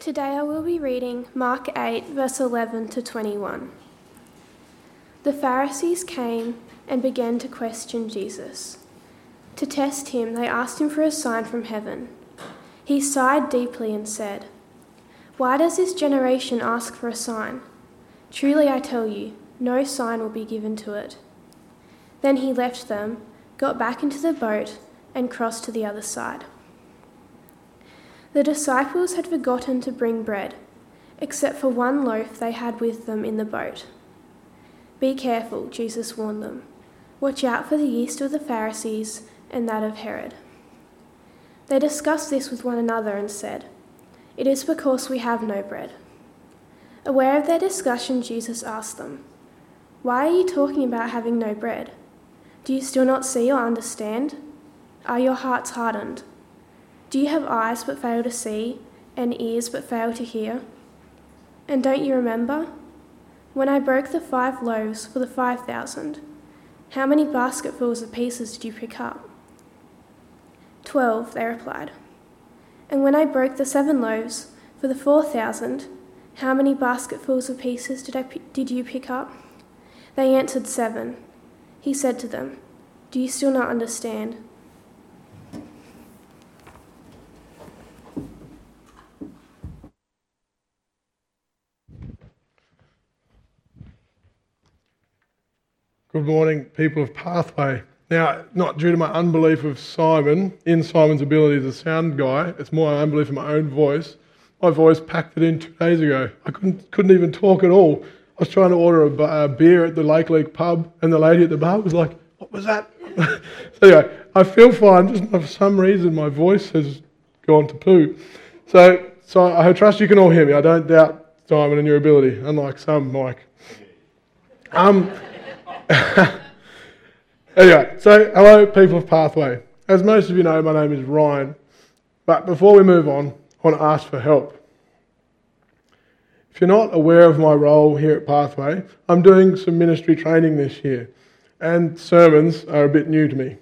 Today I will be reading Mark 8, verse 11 to 21. The Pharisees came and began to question Jesus. To test him, they asked him for a sign from heaven. He sighed deeply and said, Why does this generation ask for a sign? Truly I tell you, no sign will be given to it. Then he left them, got back into the boat, and crossed to the other side. The disciples had forgotten to bring bread, except for one loaf they had with them in the boat. Be careful, Jesus warned them. Watch out for the yeast of the Pharisees and that of Herod. They discussed this with one another and said, It is because we have no bread. Aware of their discussion, Jesus asked them, Why are you talking about having no bread? Do you still not see or understand? Are your hearts hardened? Do you have eyes but fail to see, and ears but fail to hear? And don't you remember? When I broke the five loaves for the five thousand, how many basketfuls of pieces did you pick up? Twelve, they replied. And when I broke the seven loaves for the four thousand, how many basketfuls of pieces did, I, did you pick up? They answered, Seven. He said to them, Do you still not understand? Good morning, people of Pathway. Now, not due to my unbelief of Simon, in Simon's ability as a sound guy, it's more my unbelief in my own voice. My voice packed it in two days ago. I couldn't, couldn't even talk at all. I was trying to order a, a beer at the Lake Leak pub, and the lady at the bar was like, What was that? so, anyway, I feel fine, just for some reason my voice has gone to poo. So, so I trust you can all hear me. I don't doubt Simon and your ability, unlike some, Mike. Um, anyway, so hello, people of Pathway. As most of you know, my name is Ryan. But before we move on, I want to ask for help. If you're not aware of my role here at Pathway, I'm doing some ministry training this year, and sermons are a bit new to me.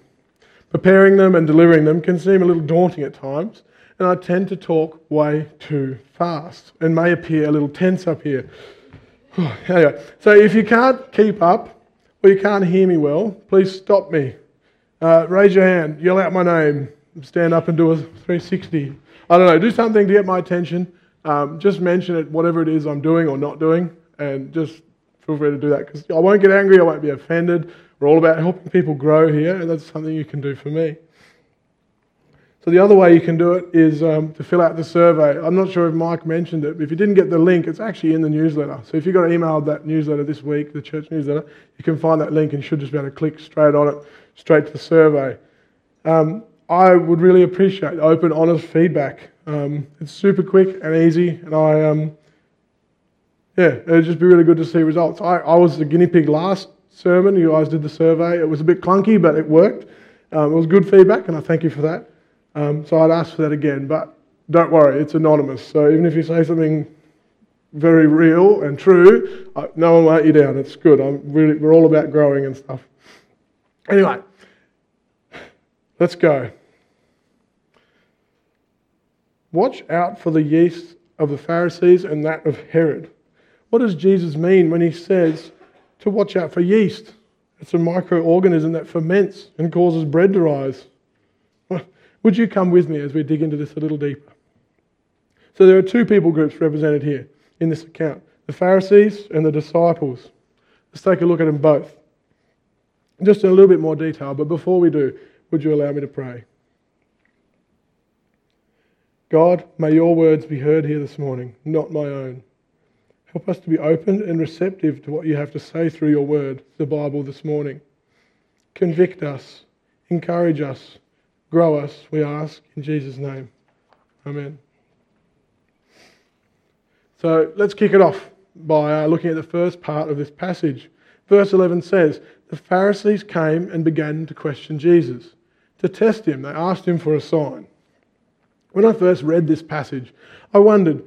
Preparing them and delivering them can seem a little daunting at times, and I tend to talk way too fast and may appear a little tense up here. anyway, so if you can't keep up, or you can't hear me well, please stop me. Uh, raise your hand, yell out my name, stand up and do a 360. I don't know, do something to get my attention. Um, just mention it, whatever it is I'm doing or not doing, and just feel free to do that because I won't get angry, I won't be offended. We're all about helping people grow here, and that's something you can do for me. So the other way you can do it is um, to fill out the survey. I'm not sure if Mike mentioned it, but if you didn't get the link, it's actually in the newsletter. So if you got emailed that newsletter this week, the church newsletter, you can find that link and should just be able to click straight on it, straight to the survey. Um, I would really appreciate open, honest feedback. Um, it's super quick and easy, and I, um, yeah, it would just be really good to see results. I, I was the guinea pig last sermon. You guys did the survey. It was a bit clunky, but it worked. Um, it was good feedback, and I thank you for that. Um, so I'd ask for that again, but don't worry, it's anonymous. So even if you say something very real and true, I, no one will let you down. It's good. Really, we're all about growing and stuff. Anyway, let's go. Watch out for the yeast of the Pharisees and that of Herod. What does Jesus mean when he says to watch out for yeast? It's a microorganism that ferments and causes bread to rise. Would you come with me as we dig into this a little deeper? So there are two people groups represented here in this account the Pharisees and the disciples. Let's take a look at them both. Just in a little bit more detail, but before we do, would you allow me to pray? God, may your words be heard here this morning, not my own. Help us to be open and receptive to what you have to say through your word, the Bible, this morning. Convict us, encourage us, Grow us, we ask, in Jesus' name. Amen. So let's kick it off by uh, looking at the first part of this passage. Verse 11 says, The Pharisees came and began to question Jesus. To test him, they asked him for a sign. When I first read this passage, I wondered,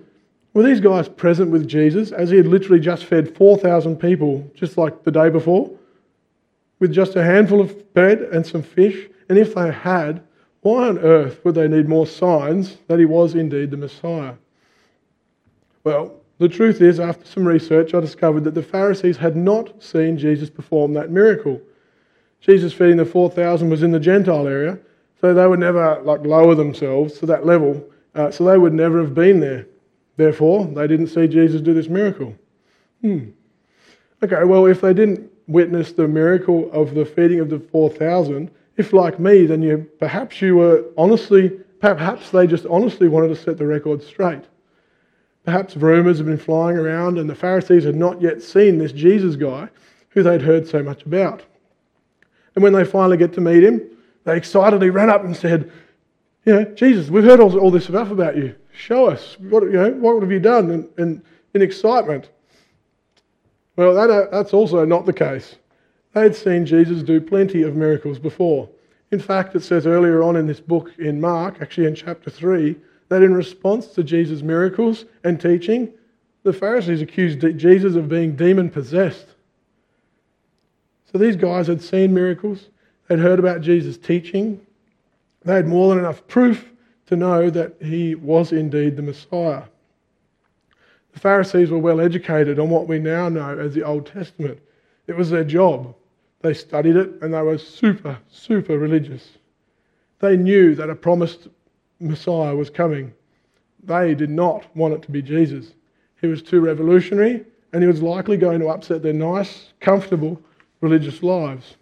were these guys present with Jesus as he had literally just fed 4,000 people just like the day before? With just a handful of bread and some fish? And if they had, why on earth would they need more signs that he was indeed the Messiah? Well, the truth is, after some research, I discovered that the Pharisees had not seen Jesus perform that miracle. Jesus feeding the 4,000 was in the Gentile area, so they would never like lower themselves to that level, uh, so they would never have been there. Therefore, they didn't see Jesus do this miracle. Hmm. Okay, well, if they didn't witness the miracle of the feeding of the 4,000, if like me, then you perhaps you were honestly, perhaps they just honestly wanted to set the record straight. Perhaps rumours have been flying around and the Pharisees had not yet seen this Jesus guy who they'd heard so much about. And when they finally get to meet him, they excitedly ran up and said, You know, Jesus, we've heard all, all this stuff about you. Show us. What, you know, what have you done? And, and in excitement. Well, that, uh, that's also not the case. They'd seen Jesus do plenty of miracles before. In fact, it says earlier on in this book in Mark, actually in chapter 3, that in response to Jesus' miracles and teaching, the Pharisees accused Jesus of being demon possessed. So these guys had seen miracles, they'd heard about Jesus' teaching, they had more than enough proof to know that he was indeed the Messiah. The Pharisees were well educated on what we now know as the Old Testament. It was their job. They studied it and they were super, super religious. They knew that a promised Messiah was coming. They did not want it to be Jesus. He was too revolutionary and he was likely going to upset their nice, comfortable religious lives.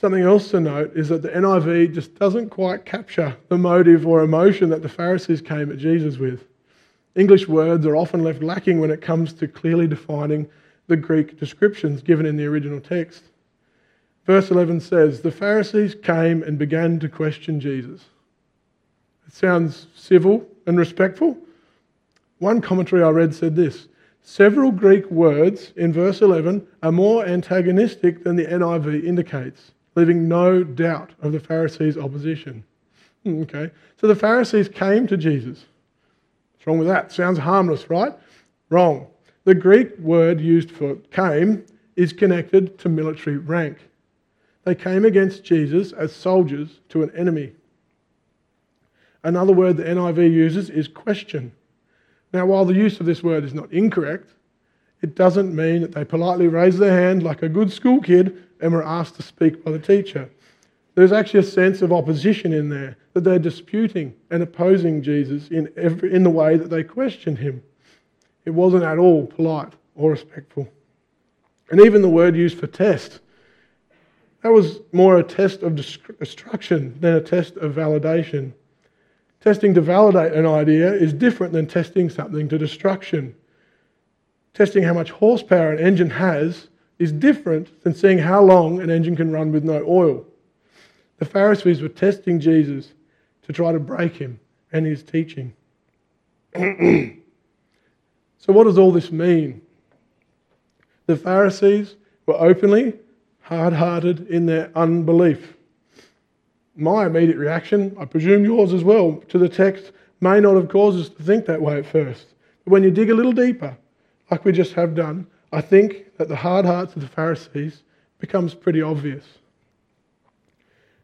Something else to note is that the NIV just doesn't quite capture the motive or emotion that the Pharisees came at Jesus with. English words are often left lacking when it comes to clearly defining the Greek descriptions given in the original text. Verse 11 says, The Pharisees came and began to question Jesus. It sounds civil and respectful. One commentary I read said this Several Greek words in verse 11 are more antagonistic than the NIV indicates, leaving no doubt of the Pharisees' opposition. Hmm, okay, so the Pharisees came to Jesus. What's wrong with that? Sounds harmless, right? Wrong. The Greek word used for came is connected to military rank. They came against Jesus as soldiers to an enemy. Another word the NIV uses is question. Now, while the use of this word is not incorrect, it doesn't mean that they politely raised their hand like a good school kid and were asked to speak by the teacher. There's actually a sense of opposition in there, that they're disputing and opposing Jesus in, every, in the way that they questioned him. It wasn't at all polite or respectful. And even the word used for test, that was more a test of destruction than a test of validation. Testing to validate an idea is different than testing something to destruction. Testing how much horsepower an engine has is different than seeing how long an engine can run with no oil. The Pharisees were testing Jesus to try to break him and his teaching. So, what does all this mean? The Pharisees were openly hard hearted in their unbelief. My immediate reaction, I presume yours as well, to the text may not have caused us to think that way at first. But when you dig a little deeper, like we just have done, I think that the hard hearts of the Pharisees becomes pretty obvious.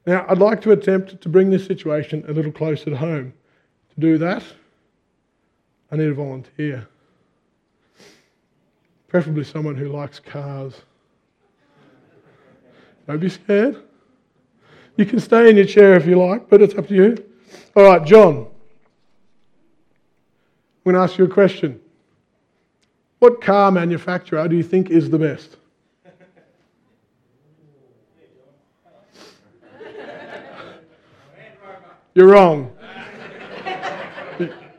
Now, I'd like to attempt to bring this situation a little closer to home. To do that, I need a volunteer preferably someone who likes cars. Don't be scared. You can stay in your chair if you like, but it's up to you. All right, John. I'm going to ask you a question. What car manufacturer do you think is the best? You're wrong.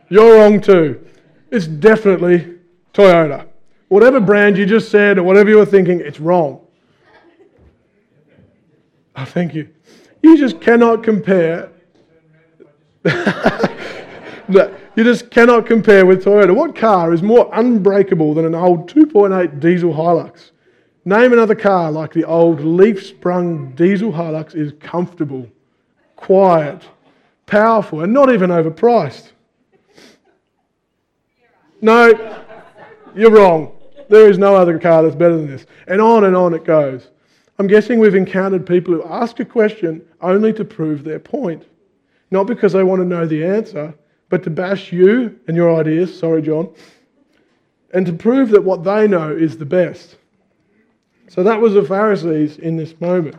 You're wrong too. It's definitely Toyota. Whatever brand you just said or whatever you were thinking, it's wrong. Oh, thank you. You just cannot compare. you just cannot compare with Toyota. What car is more unbreakable than an old 2.8 diesel Hilux? Name another car like the old leaf sprung diesel Hilux is comfortable, quiet, powerful, and not even overpriced. No, you're wrong. There is no other car that's better than this. And on and on it goes. I'm guessing we've encountered people who ask a question only to prove their point. Not because they want to know the answer, but to bash you and your ideas, sorry, John, and to prove that what they know is the best. So that was the Pharisees in this moment.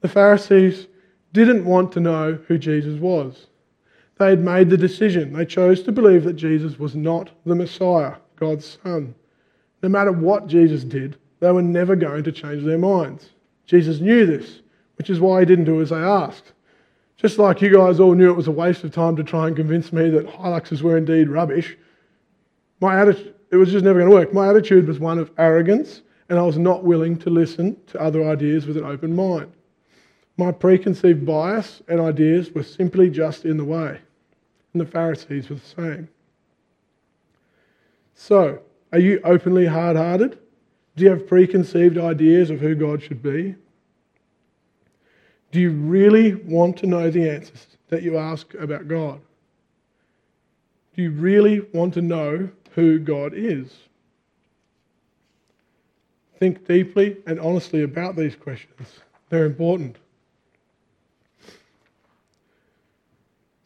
The Pharisees didn't want to know who Jesus was. They had made the decision. They chose to believe that Jesus was not the Messiah, God's Son. No matter what Jesus did, they were never going to change their minds. Jesus knew this, which is why he didn't do as they asked. Just like you guys all knew it was a waste of time to try and convince me that Hiluxes were indeed rubbish, my attitude, it was just never going to work. My attitude was one of arrogance, and I was not willing to listen to other ideas with an open mind. My preconceived bias and ideas were simply just in the way. And the Pharisees were the same. So, are you openly hard hearted? Do you have preconceived ideas of who God should be? Do you really want to know the answers that you ask about God? Do you really want to know who God is? Think deeply and honestly about these questions. They're important.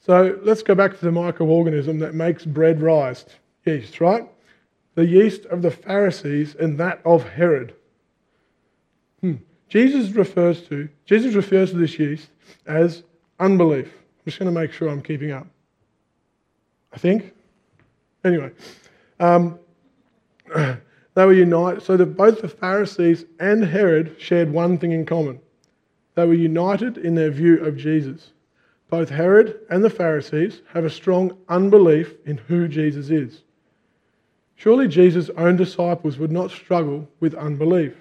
So let's go back to the microorganism that makes bread rise yeast, right? The yeast of the Pharisees and that of Herod. Hmm. Jesus refers to Jesus refers to this yeast as unbelief. I'm just going to make sure I'm keeping up. I think. Anyway, um, they were united. So that both the Pharisees and Herod shared one thing in common. They were united in their view of Jesus. Both Herod and the Pharisees have a strong unbelief in who Jesus is. Surely Jesus' own disciples would not struggle with unbelief.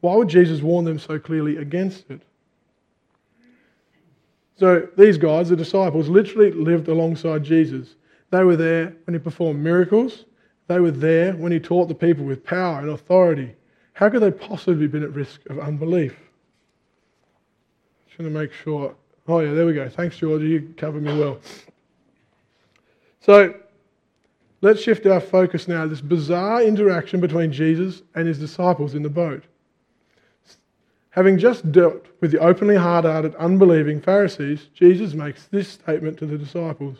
Why would Jesus warn them so clearly against it? So these guys, the disciples, literally lived alongside Jesus. They were there when he performed miracles. They were there when he taught the people with power and authority. How could they possibly have been at risk of unbelief? Just going to make sure Oh, yeah, there we go. Thanks, George. You covered me well. So let's shift our focus now to this bizarre interaction between Jesus and his disciples in the boat. Having just dealt with the openly hard hearted, unbelieving Pharisees, Jesus makes this statement to the disciples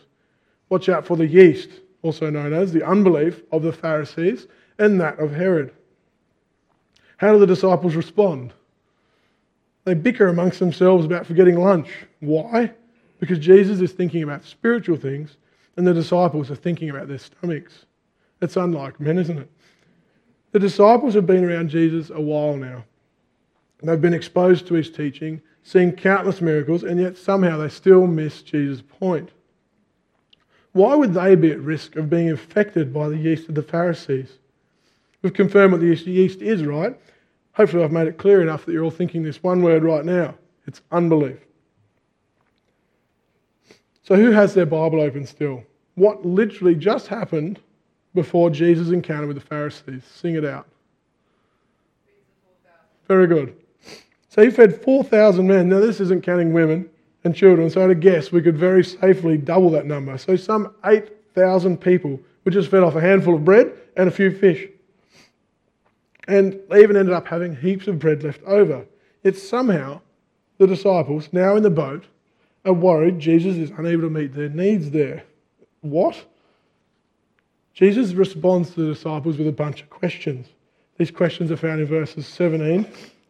Watch out for the yeast, also known as the unbelief of the Pharisees and that of Herod. How do the disciples respond? They bicker amongst themselves about forgetting lunch. Why? Because Jesus is thinking about spiritual things and the disciples are thinking about their stomachs. It's unlike men, isn't it? The disciples have been around Jesus a while now. They've been exposed to his teaching, seen countless miracles, and yet somehow they still miss Jesus' point. Why would they be at risk of being infected by the yeast of the Pharisees? We've confirmed what the yeast is, right? Hopefully, I've made it clear enough that you're all thinking this one word right now it's unbelief. So, who has their Bible open still? What literally just happened before Jesus' encounter with the Pharisees? Sing it out. Very good. So, he fed 4,000 men. Now, this isn't counting women and children, so a guess, we could very safely double that number. So, some 8,000 people were just fed off a handful of bread and a few fish. And they even ended up having heaps of bread left over. Yet somehow, the disciples, now in the boat, are worried Jesus is unable to meet their needs there. What? Jesus responds to the disciples with a bunch of questions. These questions are found in verses 17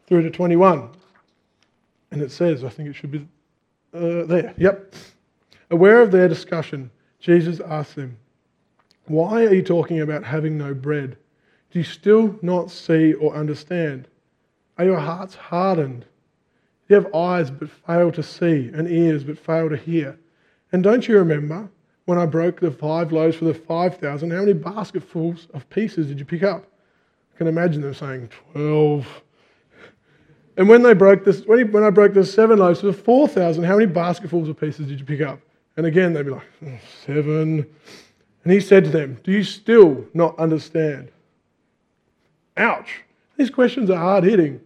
through to 21. And it says, I think it should be uh, there. Yep. Aware of their discussion, Jesus asks them, Why are you talking about having no bread? Do you still not see or understand? Are your hearts hardened? You have eyes but fail to see, and ears but fail to hear. And don't you remember when I broke the five loaves for the 5,000? How many basketfuls of pieces did you pick up? I can imagine them saying, 12. And when they broke this, when, he, when I broke the seven loaves for the 4,000, how many basketfuls of pieces did you pick up? And again, they'd be like, oh, seven. And he said to them, Do you still not understand? Ouch. These questions are hard hitting.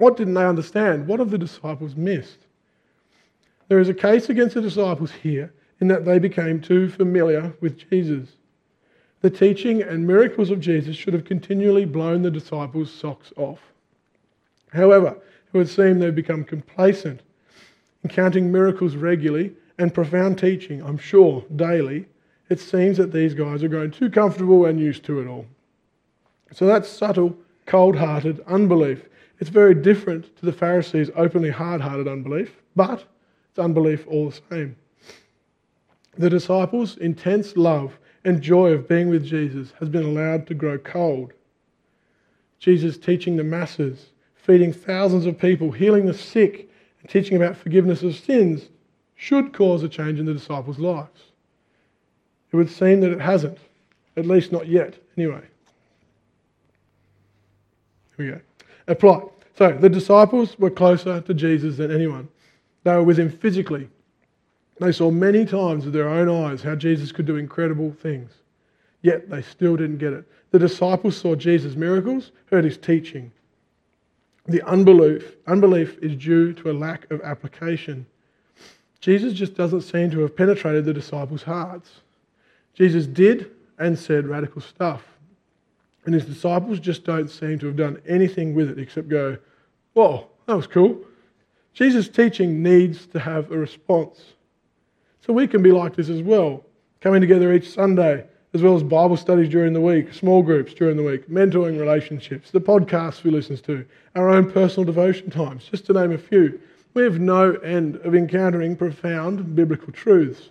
What didn't they understand? What have the disciples missed? There is a case against the disciples here in that they became too familiar with Jesus. The teaching and miracles of Jesus should have continually blown the disciples' socks off. However, it would seem they've become complacent in counting miracles regularly and profound teaching, I'm sure, daily, it seems that these guys are growing too comfortable and used to it all. So that's subtle, cold hearted unbelief. It's very different to the Pharisees' openly hard hearted unbelief, but it's unbelief all the same. The disciples' intense love and joy of being with Jesus has been allowed to grow cold. Jesus teaching the masses, feeding thousands of people, healing the sick, and teaching about forgiveness of sins should cause a change in the disciples' lives. It would seem that it hasn't, at least not yet, anyway. Here we go. Apply. So the disciples were closer to Jesus than anyone. They were with him physically. They saw many times with their own eyes how Jesus could do incredible things. Yet they still didn't get it. The disciples saw Jesus' miracles, heard his teaching. The unbelief, unbelief is due to a lack of application. Jesus just doesn't seem to have penetrated the disciples' hearts. Jesus did and said radical stuff. And his disciples just don't seem to have done anything with it except go, Whoa, that was cool. Jesus' teaching needs to have a response. So we can be like this as well, coming together each Sunday, as well as Bible studies during the week, small groups during the week, mentoring relationships, the podcasts we listen to, our own personal devotion times, just to name a few. We have no end of encountering profound biblical truths.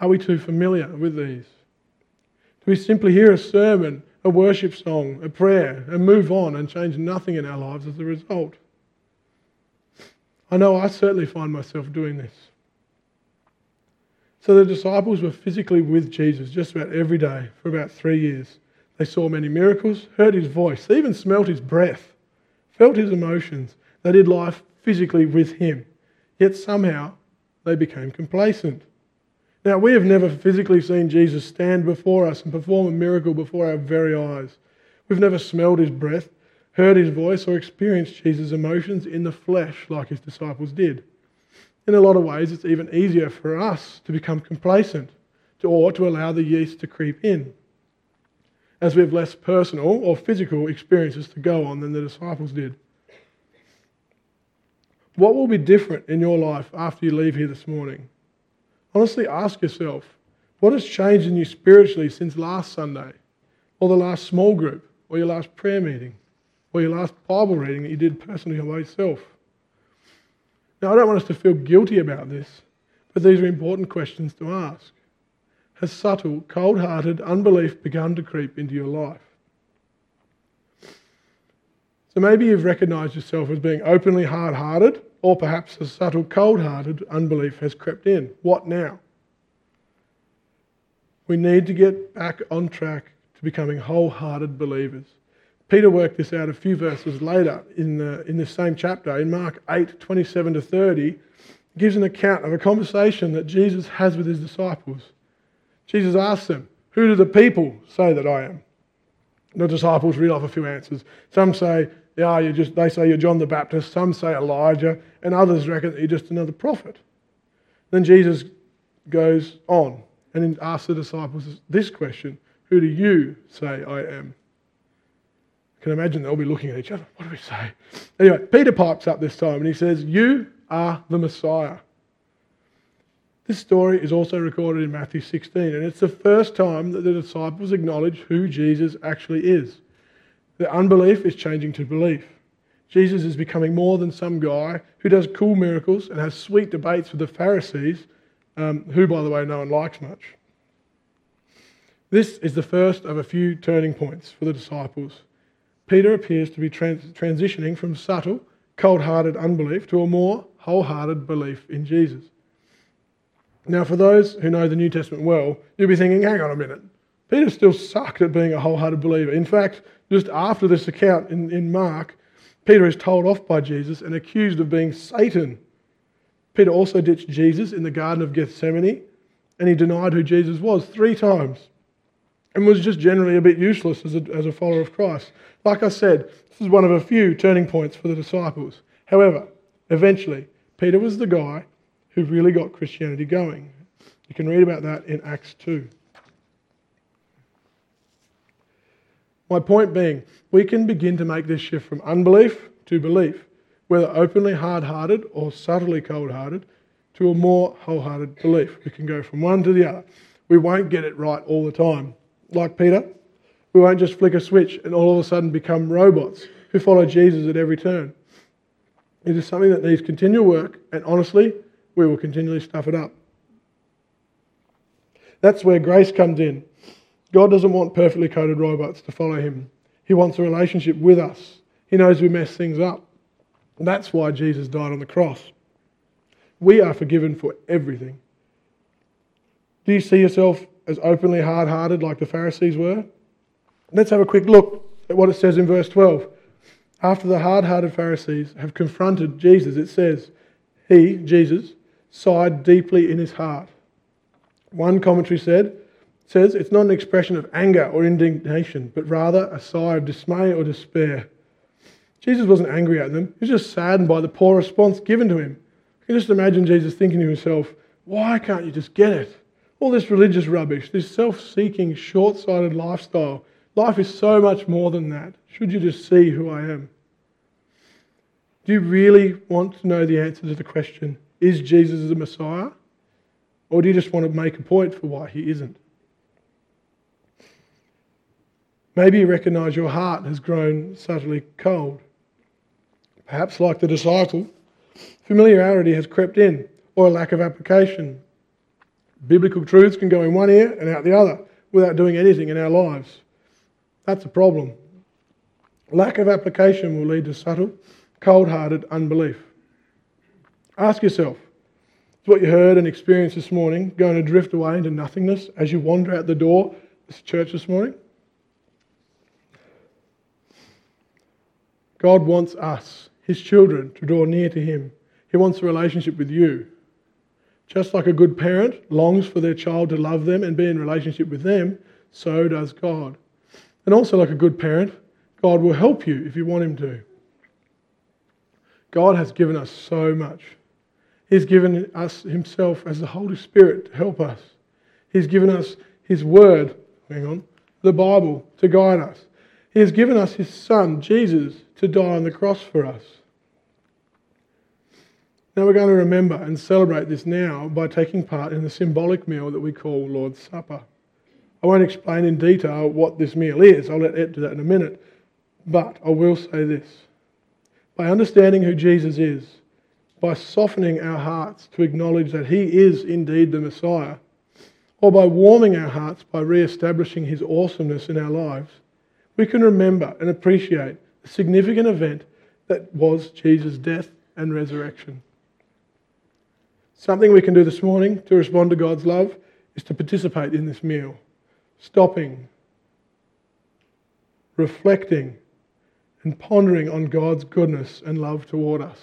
Are we too familiar with these? Do we simply hear a sermon, a worship song, a prayer, and move on and change nothing in our lives as a result? I know I certainly find myself doing this. So the disciples were physically with Jesus just about every day for about three years. They saw many miracles, heard his voice, they even smelt his breath, felt his emotions. They did life physically with him. Yet somehow they became complacent. Now, we have never physically seen Jesus stand before us and perform a miracle before our very eyes. We've never smelled his breath, heard his voice, or experienced Jesus' emotions in the flesh like his disciples did. In a lot of ways, it's even easier for us to become complacent or to allow the yeast to creep in, as we have less personal or physical experiences to go on than the disciples did. What will be different in your life after you leave here this morning? Honestly, ask yourself what has changed in you spiritually since last Sunday, or the last small group, or your last prayer meeting, or your last Bible reading that you did personally by yourself? Now, I don't want us to feel guilty about this, but these are important questions to ask. Has subtle, cold hearted unbelief begun to creep into your life? So maybe you've recognized yourself as being openly hard hearted, or perhaps a subtle, cold hearted unbelief has crept in. What now? We need to get back on track to becoming wholehearted believers. Peter worked this out a few verses later in, the, in this same chapter. In Mark 8 27 to 30, gives an account of a conversation that Jesus has with his disciples. Jesus asks them, Who do the people say that I am? The disciples read off a few answers. Some say, yeah, you just, they say you're John the Baptist, some say Elijah, and others reckon that you're just another prophet. Then Jesus goes on and asks the disciples this question Who do you say I am? I can imagine they'll be looking at each other. What do we say? Anyway, Peter pipes up this time and he says, You are the Messiah. This story is also recorded in Matthew 16, and it's the first time that the disciples acknowledge who Jesus actually is. The unbelief is changing to belief. Jesus is becoming more than some guy who does cool miracles and has sweet debates with the Pharisees, um, who, by the way, no one likes much. This is the first of a few turning points for the disciples. Peter appears to be trans- transitioning from subtle, cold hearted unbelief to a more wholehearted belief in Jesus. Now, for those who know the New Testament well, you'll be thinking, hang on a minute. Peter still sucked at being a wholehearted believer. In fact, just after this account in, in Mark, Peter is told off by Jesus and accused of being Satan. Peter also ditched Jesus in the Garden of Gethsemane and he denied who Jesus was three times and was just generally a bit useless as a, as a follower of Christ. Like I said, this is one of a few turning points for the disciples. However, eventually, Peter was the guy who really got Christianity going. You can read about that in Acts 2. My point being, we can begin to make this shift from unbelief to belief, whether openly hard hearted or subtly cold hearted. to a more wholehearted belief. We can go from one to the other. We won't get it right all the time. Like Peter, we won't just flick a switch and all of a sudden become robots who follow Jesus at every turn. It is something that needs continual work, and honestly, we will continually stuff it up. That's where grace comes in. God doesn't want perfectly coded robots to follow him. He wants a relationship with us. He knows we mess things up. And that's why Jesus died on the cross. We are forgiven for everything. Do you see yourself as openly hard hearted like the Pharisees were? Let's have a quick look at what it says in verse 12. After the hard hearted Pharisees have confronted Jesus, it says, He, Jesus, sighed deeply in his heart. One commentary said, says it's not an expression of anger or indignation, but rather a sigh of dismay or despair. Jesus wasn't angry at them, he was just saddened by the poor response given to him. You can just imagine Jesus thinking to himself, why can't you just get it? All this religious rubbish, this self seeking, short sighted lifestyle. Life is so much more than that. Should you just see who I am? Do you really want to know the answer to the question, is Jesus the Messiah? Or do you just want to make a point for why he isn't? Maybe you recognize your heart has grown subtly cold. Perhaps, like the disciple, familiarity has crept in or a lack of application. Biblical truths can go in one ear and out the other without doing anything in our lives. That's a problem. Lack of application will lead to subtle, cold hearted unbelief. Ask yourself is what you heard and experienced this morning going to drift away into nothingness as you wander out the door of this church this morning? God wants us, His children, to draw near to Him. He wants a relationship with you. Just like a good parent longs for their child to love them and be in relationship with them, so does God. And also, like a good parent, God will help you if you want Him to. God has given us so much. He's given us Himself as the Holy Spirit to help us. He's given us His Word, hang on, the Bible to guide us. He has given us His Son, Jesus, to die on the cross for us. Now we're going to remember and celebrate this now by taking part in the symbolic meal that we call Lord's Supper. I won't explain in detail what this meal is, I'll let Ed do that in a minute, but I will say this. By understanding who Jesus is, by softening our hearts to acknowledge that He is indeed the Messiah, or by warming our hearts by re establishing His awesomeness in our lives, we can remember and appreciate the significant event that was Jesus' death and resurrection. Something we can do this morning to respond to God's love is to participate in this meal, stopping, reflecting, and pondering on God's goodness and love toward us.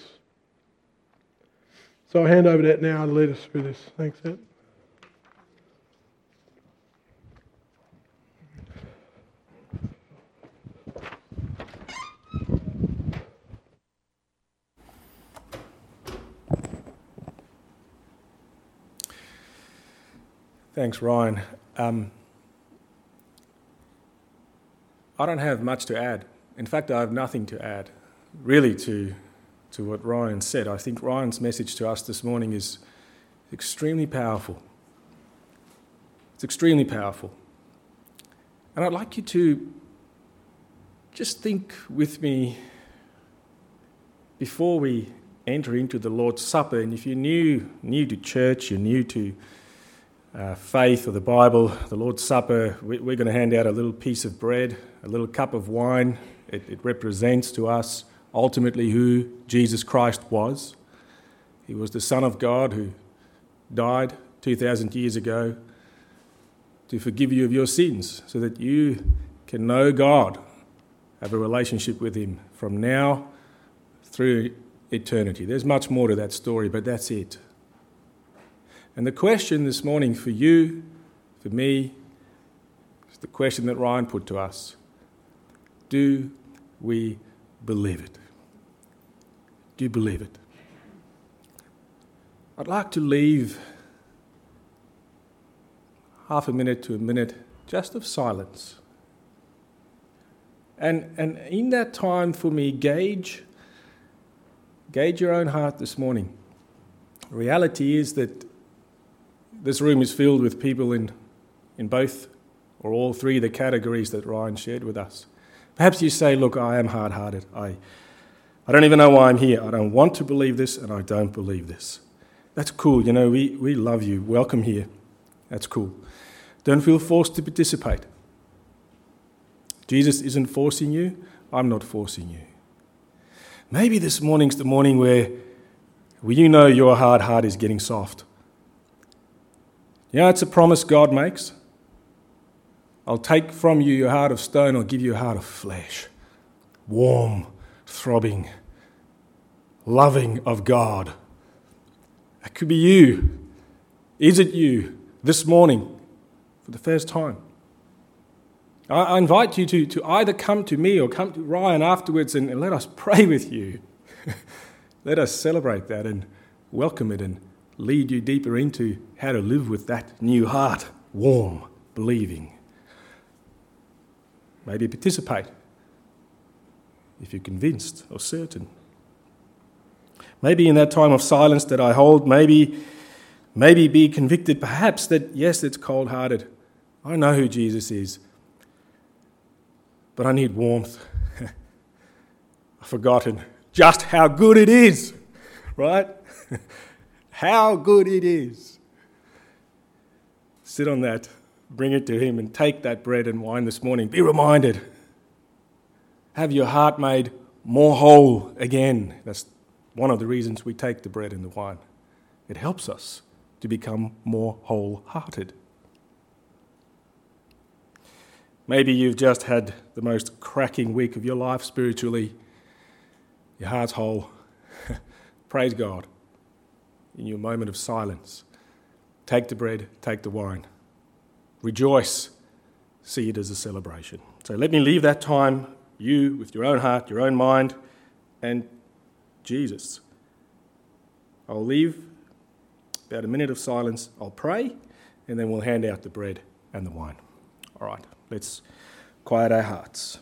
So I'll hand over to Ed now to lead us through this. Thanks, Ed. Thanks, Ryan. Um, I don't have much to add. In fact, I have nothing to add, really, to, to what Ryan said. I think Ryan's message to us this morning is extremely powerful. It's extremely powerful. And I'd like you to just think with me before we enter into the Lord's Supper. And if you're new, new to church, you're new to uh, faith or the Bible, the Lord's Supper, we, are going to hand out a little piece of bread, a little cup of wine. It, it represents to us ultimately who Jesus Christ was. He was the Son of God who died 2,000 years ago to forgive you of your sins so that you can know God, have a relationship with Him from now through eternity. There's much more to that story, but that's it. And the question this morning for you, for me, is the question that Ryan put to us Do we believe it? Do you believe it? I'd like to leave half a minute to a minute just of silence. And, and in that time for me, gauge, gauge your own heart this morning. The reality is that this room is filled with people in, in both or all three of the categories that Ryan shared with us. Perhaps you say, Look, I am hard hearted. I, I don't even know why I'm here. I don't want to believe this, and I don't believe this. That's cool. You know, we, we love you. Welcome here. That's cool. Don't feel forced to participate. Jesus isn't forcing you. I'm not forcing you. Maybe this morning's the morning where, where you know your hard heart is getting soft. You know, it's a promise God makes. I'll take from you your heart of stone, I'll give you a heart of flesh. Warm, throbbing, loving of God. That could be you. Is it you this morning for the first time? I invite you to, to either come to me or come to Ryan afterwards and, and let us pray with you. let us celebrate that and welcome it and lead you deeper into how to live with that new heart, warm, believing. Maybe participate if you're convinced or certain. Maybe in that time of silence that I hold, maybe, maybe be convicted perhaps that yes, it's cold hearted. I know who Jesus is, but I need warmth. I've forgotten just how good it is, right? how good it is. Sit on that bring it to Him and take that bread and wine this morning. Be reminded. Have your heart made more whole again. That's one of the reasons we take the bread and the wine. It helps us to become more wholehearted. Maybe you've just had the most cracking week of your life spiritually. Your heart's whole. Praise God in your moment of silence. Take the bread, take the wine. Rejoice. See it as a celebration. So let me leave that time, you with your own heart, your own mind, and Jesus. I'll leave about a minute of silence. I'll pray, and then we'll hand out the bread and the wine. All right, let's quiet our hearts.